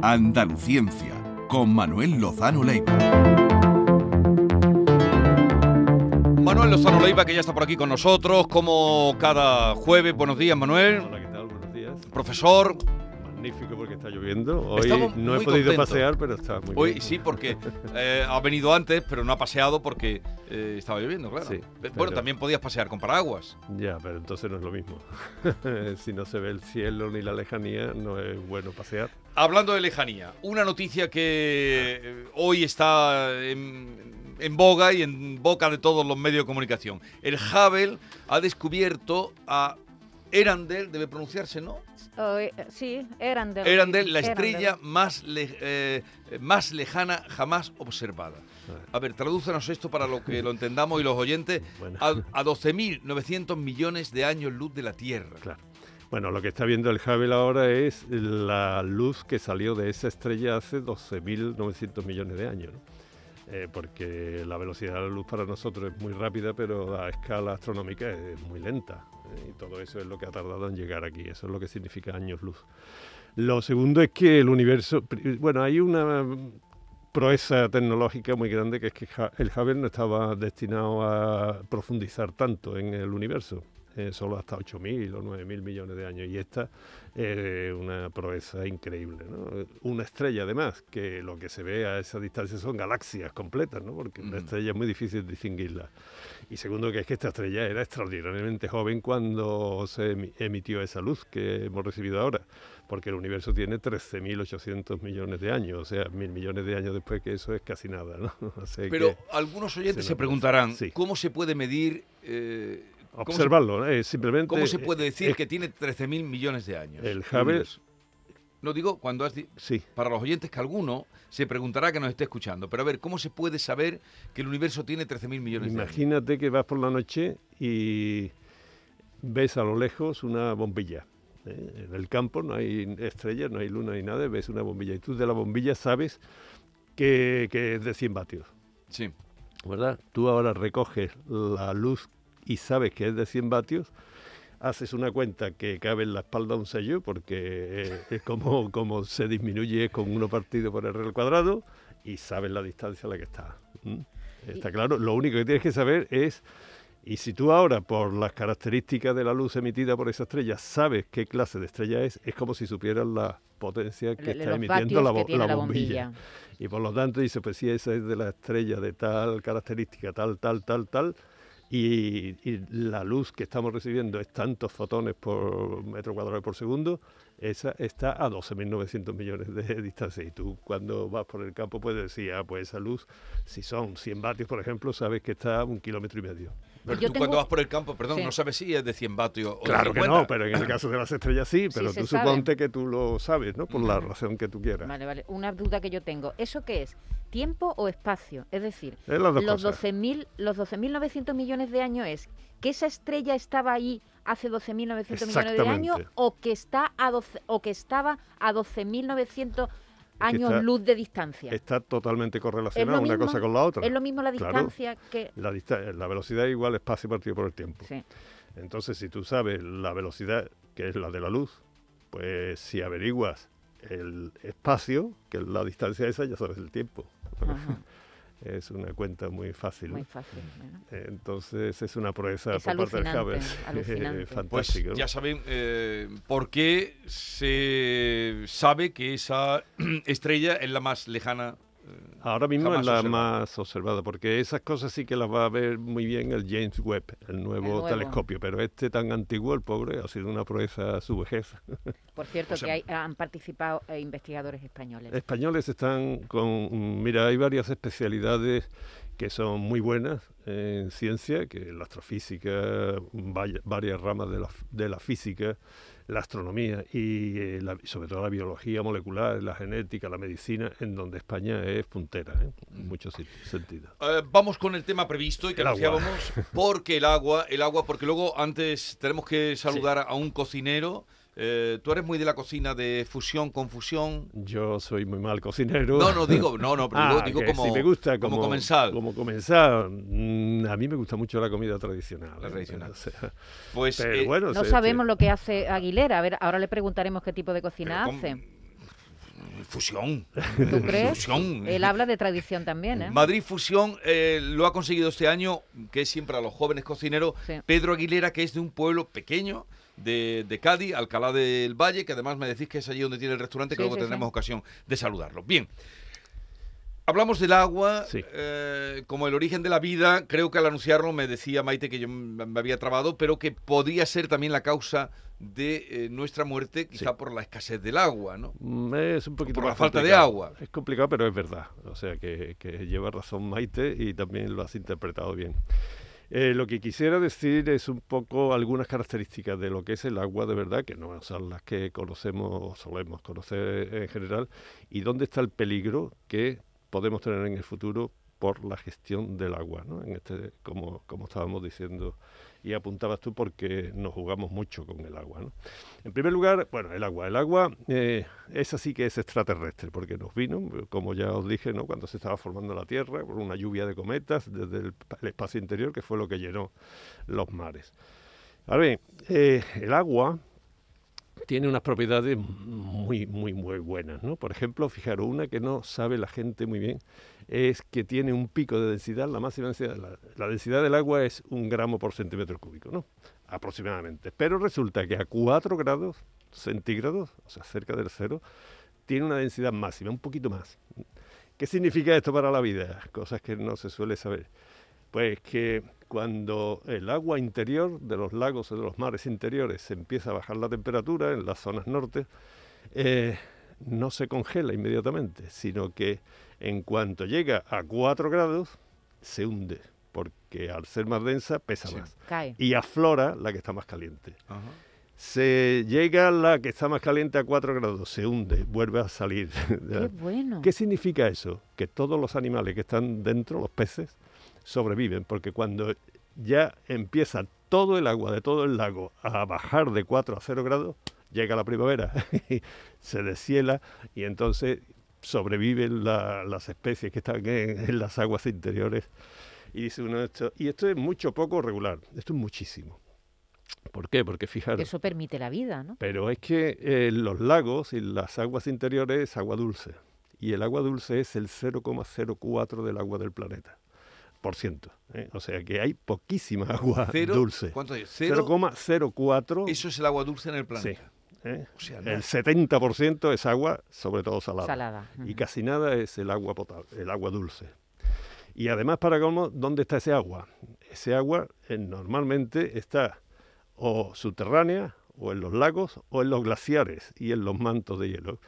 Andaluciencia con Manuel Lozano Leiva. Manuel Lozano Leiva, que ya está por aquí con nosotros, como cada jueves. Buenos días, Manuel. Hola, ¿qué tal? Buenos días. Profesor. Magnífico porque está lloviendo. Hoy Estamos no he podido contentos. pasear, pero está muy Hoy bien. sí, porque eh, ha venido antes, pero no ha paseado porque eh, estaba lloviendo, claro. Sí, Bueno, pero- también podías pasear con paraguas. Ya, pero entonces no es lo mismo. si no se ve el cielo ni la lejanía, no es bueno pasear. Hablando de lejanía, una noticia que eh, hoy está en, en boga y en boca de todos los medios de comunicación. El Hubble ha descubierto a Erandel, debe pronunciarse, ¿no? Oh, eh, sí, Erandel. Erandel, la Erandel. estrella más, le- eh, más lejana jamás observada. A ver, tradúcenos esto para lo que lo entendamos y los oyentes. Bueno. A, a 12.900 millones de años luz de la Tierra. Claro. Bueno, lo que está viendo el Hubble ahora es la luz que salió de esa estrella hace 12.900 millones de años. ¿no? Eh, porque la velocidad de la luz para nosotros es muy rápida, pero a escala astronómica es muy lenta. Y todo eso es lo que ha tardado en llegar aquí. Eso es lo que significa años luz. Lo segundo es que el universo. Bueno, hay una proeza tecnológica muy grande que es que el Hubble no estaba destinado a profundizar tanto en el universo, eh, solo hasta 8.000 o 9.000 millones de años. Y esta es una proeza increíble. ¿no? Una estrella, además, que lo que se ve a esa distancia son galaxias completas, ¿no? porque una Ujú. estrella es muy difícil distinguirla. Y segundo, que es que esta estrella era extraordinariamente joven cuando se emi- emitió esa luz que hemos recibido ahora, porque el universo tiene 13.800 millones de años, o sea, mil millones de años después que eso es casi nada, ¿no? Pero algunos oyentes se preguntarán. Sí. ¿cómo se puede medir... eh, se- observarlo. Eh, simplemente... ¿Cómo se puede decir que tiene 13.000 millones de años? El Hubble-? No digo cuando has Sí, para los oyentes que alguno se preguntará que nos esté escuchando. Pero a ver, ¿cómo se puede saber que el universo tiene 13.000 millones de años? imagínate que vas por la noche y ves a lo lejos una bombilla. ¿eh? En el campo no hay estrellas, no hay luna ni nada, ves una bombilla. Y tú de la bombilla sabes que, que es de 100 vatios. Sí. ¿verdad? Tú ahora recoges la luz y sabes que es de 100 vatios, haces una cuenta que cabe en la espalda un sello, porque eh, es como, como se disminuye con uno partido por R al cuadrado, y sabes la distancia a la que está. Está claro, lo único que tienes que saber es, y si tú ahora, por las características de la luz emitida por esa estrella, sabes qué clase de estrella es, es como si supieras la potencia que Le- está emitiendo la, que bo- tiene la la bombilla. bombilla. Y por lo tanto dice, pues sí, esa es de la estrella de tal característica, tal, tal, tal, tal. Y, y la luz que estamos recibiendo es tantos fotones por metro cuadrado por segundo, esa está a 12.900 millones de distancia. Y tú cuando vas por el campo puedes decir, ah, pues esa luz, si son 100 vatios, por ejemplo, sabes que está a un kilómetro y medio. Pero Yo tú tengo- cuando vas por el campo, perdón, Sí. no sabes si es de 100 vatios o de Claro que 50. no, pero en el caso de las estrellas sí, pero tú sabe. suponte que tú lo sabes, ¿no? Por la razón que tú quieras. Vale, vale. Una duda que yo tengo. ¿Eso qué es? ¿Tiempo o espacio? Es decir, Es las dos los cosas. 12.000 los 12.900 millones de años es que esa estrella estaba ahí hace 12.900 millones de años o que está a 12 o que estaba a 12.900 años está- luz de distancia. Está totalmente ¿Es correlacionada una mismo? cosa con la otra. Es lo mismo la Claro. distancia que La, dista- la velocidad es igual espacio partido por el tiempo. sí. Entonces, si tú sabes la velocidad, que es la de la luz, pues si averiguas el espacio, que es la distancia esa, ya sabes el tiempo. Es una cuenta muy fácil. muy fácil. Entonces, es una proeza Es por parte del Hubble. alucinante. Pues ya saben eh, por qué se sabe que esa estrella es la más lejana. Ahora mismo es la más observada, porque esas cosas sí que las va a ver muy bien el James Webb, el nuevo, nuevo. telescopio, pero este tan antiguo, el pobre, ha sido una proeza a su vejez. Por cierto, O sea- que hay- han participado eh, investigadores españoles. Españoles están con, mira, hay varias especialidades que son muy buenas en ciencia, que la astrofísica, vaya- varias ramas de la, de la física, la astronomía y eh, la- sobre todo la biología molecular, la genética, la medicina, en donde España es puntera, ¿eh? en muchos sentidos. Eh, vamos con el tema previsto y que El agua. anunciábamos. Porque el agua, el agua, porque luego antes tenemos que saludar a un cocinero Eh, ¿Tú eres muy de la cocina de fusión con fusión? Yo soy muy mal cocinero. No, no, digo, no, no, pero Ah, digo, como, si me gusta como, como, comensal. Como comensal, mm, a mí me gusta mucho la comida tradicional. La ¿eh? tradicional. O sea, Pues, pero eh, bueno, No se- sabemos lo que hace Aguilera. A ver, ahora le preguntaremos qué tipo de cocina pero con- hace. Fusión. ¿Tú crees? Fusión. Él habla de tradición también, ¿eh? Madrid Fusión eh, lo ha conseguido este año, que es siempre a los jóvenes cocineros, Sí. Pedro Aguilera, que es de un pueblo pequeño de, de Cádiz, Alcalá del Valle, que además me decís que es allí donde tiene el restaurante, que Sí, luego sí, tendremos sí. ocasión de saludarlo. Bien. Hablamos del agua Sí. eh, como el origen de la vida. Creo que al anunciarlo me decía Maite que yo me había trabado, pero que podría ser también la causa de eh, nuestra muerte, quizá Sí. por la escasez del agua, ¿no? Mm, Es un poquito Por la falta de agua. Es complicado, pero es verdad. O sea que, que lleva razón Maite y también lo has interpretado bien. Eh, lo que quisiera decir es un poco algunas características de lo que es el agua de verdad, que no son las que conocemos o solemos conocer en general, y dónde está el peligro que podemos tener en el futuro por la gestión del agua, ¿no? En este, como, como estábamos diciendo y apuntabas tú, porque nos jugamos mucho con el agua, ¿no? En primer lugar, bueno, el agua. El agua eh, es así que es extraterrestre, porque nos vino, como ya os dije, ¿no? cuando se estaba formando la Tierra, por una lluvia de cometas desde el espacio interior, que fue lo que llenó los mares. Ahora bien, eh, el agua tiene unas propiedades muy, muy, muy buenas, ¿no? Por ejemplo, fijaros, una que no sabe la gente muy bien es que tiene un pico de densidad, la máxima densidad, la, densidad del agua es un gramo por centímetro cúbico, ¿no? Aproximadamente. Pero resulta que a 4 grados centígrados, o sea, cerca del cero, tiene una densidad máxima, un poquito más. ¿Qué significa esto para la vida? Cosas que no se suele saber. Pues que cuando el agua interior de los lagos o de los mares interiores se empieza a bajar la temperatura en las zonas norte, eh, no se congela inmediatamente, sino que en cuanto llega a 4 grados, se hunde, porque al ser más densa pesa Sí. más. Cae. Y aflora la que está más caliente. Ajá. Se llega la que está más caliente a 4 grados, se hunde, vuelve a salir. Qué bueno. ¿Qué significa eso? Que todos los animales que están dentro, los peces, sobreviven, porque cuando ya empieza todo el agua de todo el lago a bajar de 4 a 0 grados, llega la primavera, se deshiela y entonces sobreviven la- las especies que están en, en las aguas interiores. Y dice uno esto, y esto es mucho poco regular, esto es muchísimo. ¿Por qué? Porque fijaros, Eso permite la vida, ¿no? pero es que eh, los lagos y las aguas interiores es agua dulce. Y el agua dulce es el 0,04 del agua del planeta. Por ciento. ¿eh? O sea que hay poquísima agua Cero, dulce. ¿Cuánto hay? Cero. 0,04. Eso es el agua dulce en el Sí. ¿Eh? O sea, no. El 70% es agua, sobre todo salada. Salada. Y casi nada es el agua potable, el agua dulce. Y además, para cómo, ¿dónde está ese agua? Ese agua eh, normalmente está o subterránea, o en los lagos, o en los glaciares y en los mantos de hielo.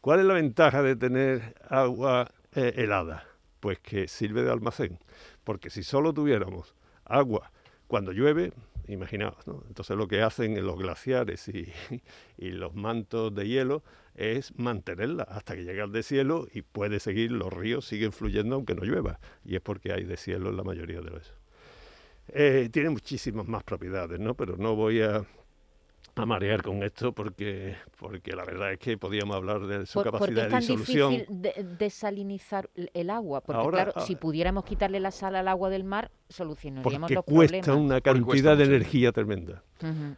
¿Cuál es la ventaja de tener agua eh, helada? Pues que sirve de almacén. Porque si solo tuviéramos agua cuando llueve, imaginaos, ¿no? Entonces lo que hacen en los glaciares y, y los mantos de hielo es mantenerla hasta que llega al deshielo y puede seguir, los ríos siguen fluyendo aunque no llueva. Y es porque hay deshielo en la mayoría de los. Eh, tiene muchísimas más propiedades, ¿no? Pero no voy a, a marear con esto porque, porque la verdad es que podíamos hablar de su Por- ¿Por qué capacidad es de tan disolución. difícil de- desalinizar el- el agua? Porque Ahora, claro, si pudiéramos quitarle la sal al agua del mar, solucionaríamos Porque los cuesta problemas. una Porque cantidad cuesta de mucho. energía tremenda.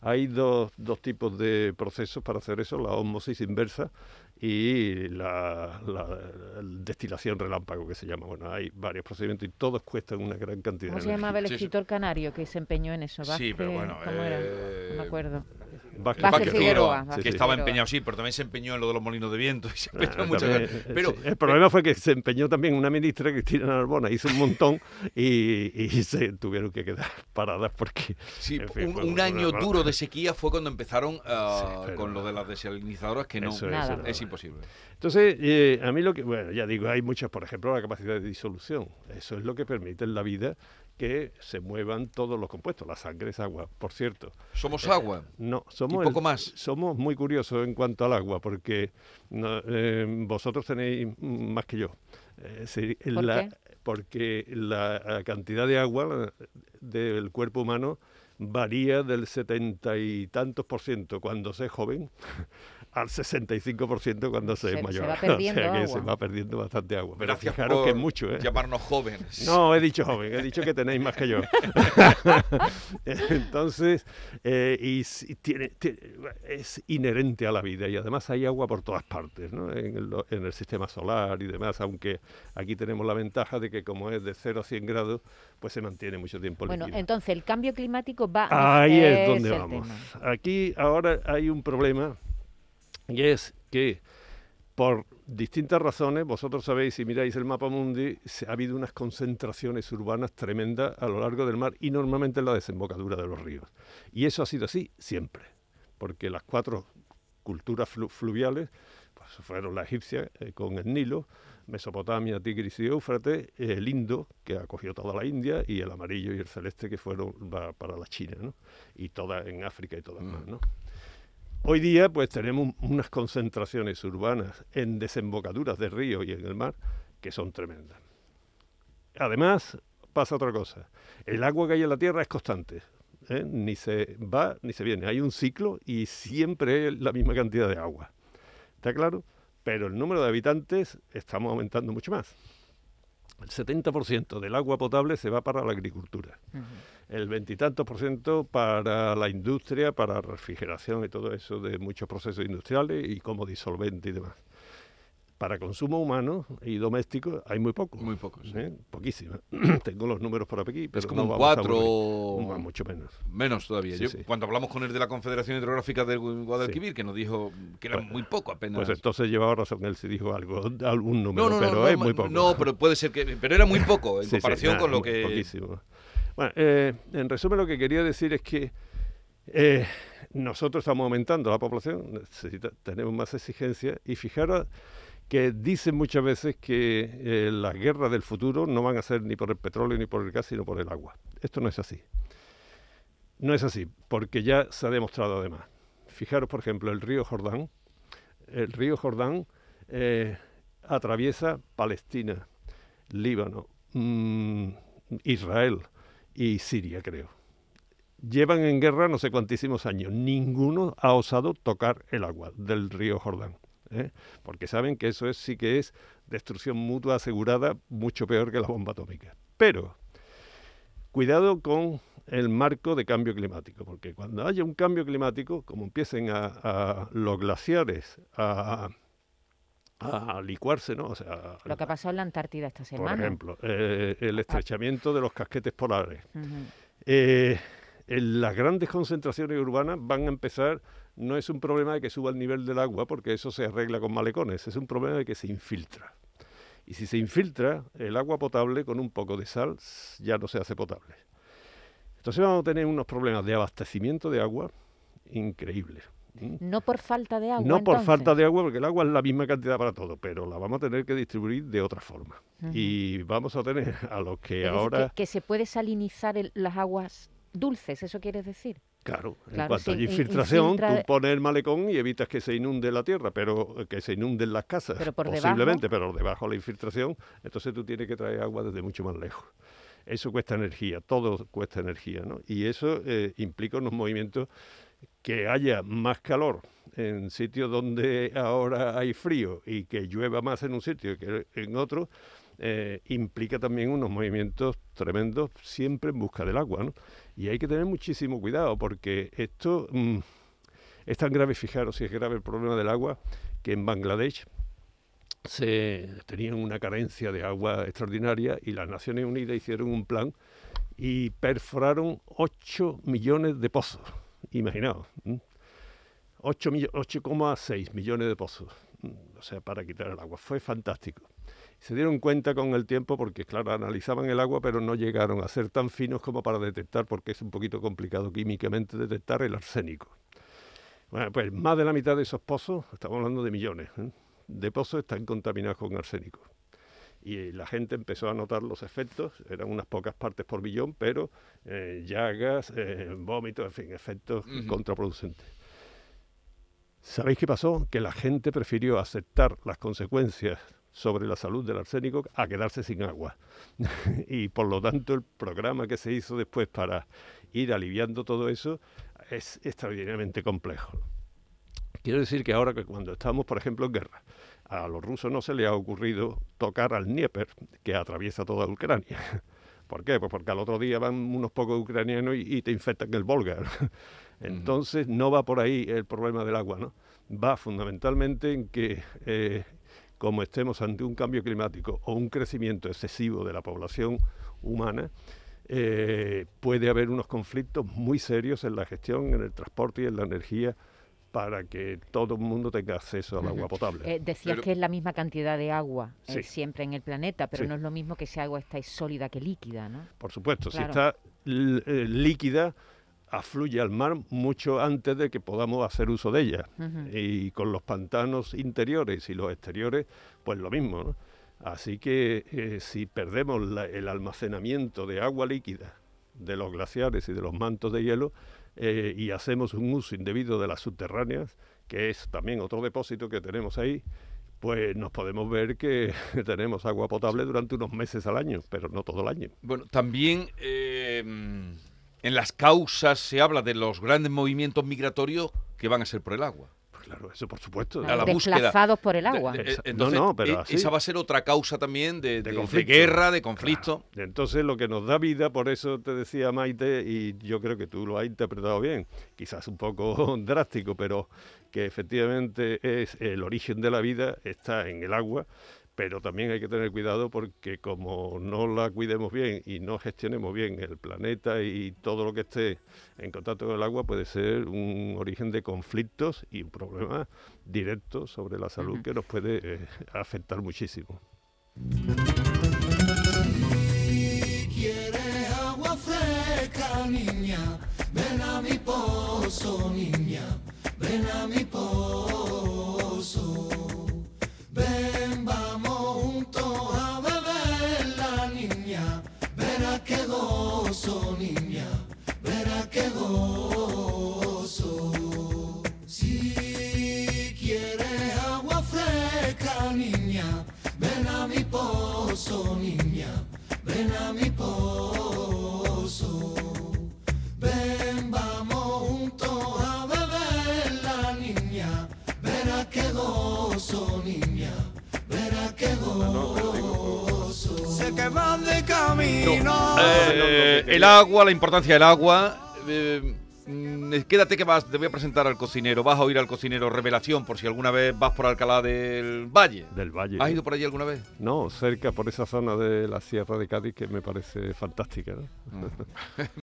Hay dos, dos tipos de procesos para hacer eso, la osmosis inversa y la, la- la destilación relámpago que se llama. Bueno, hay varios procedimientos y todos cuestan una gran cantidad ¿Cómo de se llamaba el sí. escritor canario que se empeñó en eso? Sí, pero Vázquez- bueno, ¿Cómo era? eh, No me acuerdo. Vázquez Vázquez Figueroa, Figueroa, Vázquez que estaba Figueroa. empeñado, sí, pero también se empeñó en lo de los molinos de viento y se Ah, empeñó en muchas también, cosas. eh, Pero, sí. El problema fue que se empeñó también una ministra, Cristina Narbona, hizo un montón y, y se tuvieron que quedar paradas porque... Sí, en fin, un, un año una- duro de sequía fue cuando empezaron ah, Sí, pero- con lo de las desalinizadoras que no Eso es, Nada. es imposible. Entonces, eh, a mí lo que, bueno, ya digo, hay muchas, por ejemplo, la capacidad de disolución. Eso es lo que permite en la vida que se muevan todos los compuestos. La sangre es agua, por cierto. Somos agua. No, somos, Y poco el- más. somos muy curiosos en cuanto al agua, porque no, eh, vosotros tenéis más que yo. Eh, sí, ¿Por la- qué? Porque la, cantidad de agua eh, del cuerpo humano varía del setenta y tantos por ciento cuando se es joven al 65% cuando se, es mayor. Se va perdiendo o sea que agua. se va perdiendo bastante agua. Pero Gracias fijaros por que es mucho, ¿eh? llamarnos jóvenes. No, he dicho joven, he dicho que tenéis más que yo. Entonces, eh, y si tiene, tiene- es inherente a la vida y además hay agua por todas partes, ¿no? en, el, en el sistema solar y demás, aunque aquí tenemos la ventaja de que como es de 0 a 100 grados, pues se mantiene mucho tiempo Bueno, líquida. entonces el cambio climático va... Ahí es ese donde vamos. tema. Aquí ahora hay un problema y es que por distintas razones, vosotros sabéis, si miráis el mapa mundi, se- ha habido unas concentraciones urbanas tremendas a lo largo del mar y normalmente en la desembocadura de los ríos. Y eso ha sido así siempre, porque las cuatro culturas flu- fluviales pues, fueron la egipcia eh, con el Nilo, Mesopotamia, Tigris y Éufrates, el Indo, que acogió toda la India, y el amarillo y el celeste, que fueron para la China, ¿no? y todas en África y todas más. ¿no? Hoy día, pues tenemos unas concentraciones urbanas en desembocaduras de ríos y en el mar que son tremendas. Además, pasa otra cosa. El agua que hay en la tierra es constante. ¿eh? Ni se va ni se viene. Hay un ciclo y siempre es la misma cantidad de agua. ¿Está claro? Pero el número de habitantes estamos aumentando mucho más. El 70% del agua potable se va para la agricultura el veintitantos por ciento para la industria, para refrigeración y todo eso de muchos procesos industriales y como disolvente y demás. Para consumo humano y doméstico hay muy poco. Muy pocos. ¿eh? Poquísimo. Tengo los números por aquí, pero Es como no un vamos a 4 aburrir. Más, mucho menos. Menos todavía. Sí, Yo, sí. Cuando hablamos con el de la Confederación Hidrográfica del Gu- Guadalquivir, que nos dijo que era Pues- muy poco apenas. Pues entonces llevaba razón él si dijo algo, algún número, no, no, pero es muy poco. No, pero puede ser que. Pero era muy poco en comparación nada, con lo que. Poquísimo. Bueno, eh, en resumen lo que quería decir es que eh, nosotros estamos aumentando la población, necesita- tenemos más exigencias y fijaros que dicen muchas veces que eh, las guerras del futuro no van a ser ni por el petróleo ni por el gas, sino por el agua. Esto no es así. No es así, porque ya se ha demostrado además. Fijaros, por ejemplo, el río Jordán. El río Jordán eh, atraviesa Palestina, Líbano, mm, Israel y Siria, creo. Llevan en guerra no sé cuantísimos años. Ninguno ha osado tocar el agua del río Jordán. ¿Eh? Porque saben que eso es, sí que es destrucción mutua asegurada, mucho peor que la bomba atómica. Pero, cuidado con el marco de cambio climático, porque cuando haya un cambio climático, como empiecen a, a los glaciares a, a licuarse, ¿no? O sea, Lo que ha pasado en la Antártida esta por semana. ejemplo, eh, el estrechamiento de los casquetes polares. Eh, en las grandes concentraciones urbanas van a empezar, no es un problema de que suba el nivel del agua, porque eso se arregla con malecones, es un problema de que se infiltra. Y si se infiltra, el agua potable con un poco de sal ya no se hace potable. Entonces vamos a tener unos problemas de abastecimiento de agua increíbles. No por falta de agua. No por falta de agua, porque el agua es la misma cantidad para todo, pero la vamos a tener que distribuir de otra forma. Y vamos a tener a los que Es decir, ahora... que, que se puede salinizar el- las aguas dulces, ¿eso quieres decir? Claro, en cuanto sí, haya in- infiltración, infiltra- tú pones el malecón y evitas que se inunde la tierra, pero eh, que se inunden las casas, Pero por debajo- posiblemente, pero debajo de la infiltración, entonces tú tienes que traer agua desde mucho más lejos. Eso cuesta energía, todo cuesta energía, ¿no? Y eso eh, implica unos movimientos que haya más calor en sitios donde ahora hay frío y que llueva más en un sitio que en otro, eh, implica también unos movimientos tremendos siempre en busca del agua, ¿no? Y hay que tener muchísimo cuidado porque esto mm, es tan grave, fijaros si es grave el problema del agua, que en Bangladesh se tenían una carencia de agua extraordinaria y las Naciones Unidas hicieron un plan y perforaron 8 millones de pozos. Imaginaos. ¿m? 8 millo- 8,6 millones de pozos. O sea, para quitar el agua. Fue fantástico. Se dieron cuenta con el tiempo porque, claro, analizaban el agua, pero no llegaron a ser tan finos como para detectar, porque es un poquito complicado químicamente detectar el arsénico. Bueno, pues más de la mitad de esos pozos, estamos hablando de millones, ¿eh? de pozos están contaminados con arsénico. Y la gente empezó a notar los efectos, eran unas pocas partes por millón, pero eh, llagas, eh, vómitos, en fin, efectos contraproducentes. ¿Sabéis qué pasó? Que la gente prefirió aceptar las consecuencias sobre la salud del arsénico a quedarse sin agua. y por lo tanto el programa que se hizo después para ir aliviando todo eso es extraordinariamente complejo. Quiero decir que ahora que cuando estamos, por ejemplo, en guerra, a los rusos no se les ha ocurrido tocar al Dnieper, que atraviesa toda Ucrania. ¿Por qué? Pues porque al otro día van unos pocos ucranianos y, te infectan el Volga. Entonces no va por ahí el problema del agua, ¿no? Va fundamentalmente en que eh, como estemos ante un cambio climático o un crecimiento excesivo de la población humana, eh, puede haber unos conflictos muy serios en la gestión, en el transporte y en la energía para que todo el mundo tenga acceso al agua potable. Eh, decías que es la misma cantidad de agua eh, siempre en el planeta, pero no es lo mismo que esa agua está sólida que líquida, ¿no? Por supuesto, si está líquida, afluye al mar mucho antes de que podamos hacer uso de ella. Y con los pantanos interiores y los exteriores, pues lo mismo, ¿no? Así que si perdemos el almacenamiento de agua líquida de los glaciares y de los mantos de hielo, eh, y hacemos un uso indebido de las subterráneas, que es también otro depósito que tenemos ahí, pues nos podemos ver que tenemos agua potable durante unos meses al año, pero no todo el año. Bueno, también eh, en las causas se habla de los grandes movimientos migratorios que van a ser por el agua. Claro, eso por supuesto. desplazados por el agua. no, no, pero e, esa va a ser otra causa también de, guerra, de conflicto. Entonces, lo que nos da vida, por eso te decía Maite, y yo creo que tú lo has interpretado bien, quizás un poco drástico, pero que efectivamente es el origen de la vida, está en el agua pero también hay que tener cuidado porque como no la cuidemos bien y no gestionemos bien el planeta y todo lo que esté en contacto con el agua puede ser un origen de conflictos y un problema directo sobre la salud que nos puede eh, afectar muchísimo. agua fresca, niña, ven a mi pozo, niña, ven a mi pozo. A mi pozo. Ven, vamos juntos a beber la niña. Verá qué gozo, niña. Eh, el agua, la importancia del agua. Eh, mm, quédate que vas, te voy a presentar al cocinero. Vas a oír al cocinero Revelación por si alguna vez vas por Alcalá del Valle. Del Valle. ¿Has ido por allí alguna vez? No, cerca por esa zona de la Sierra de Cádiz que me parece fantástica.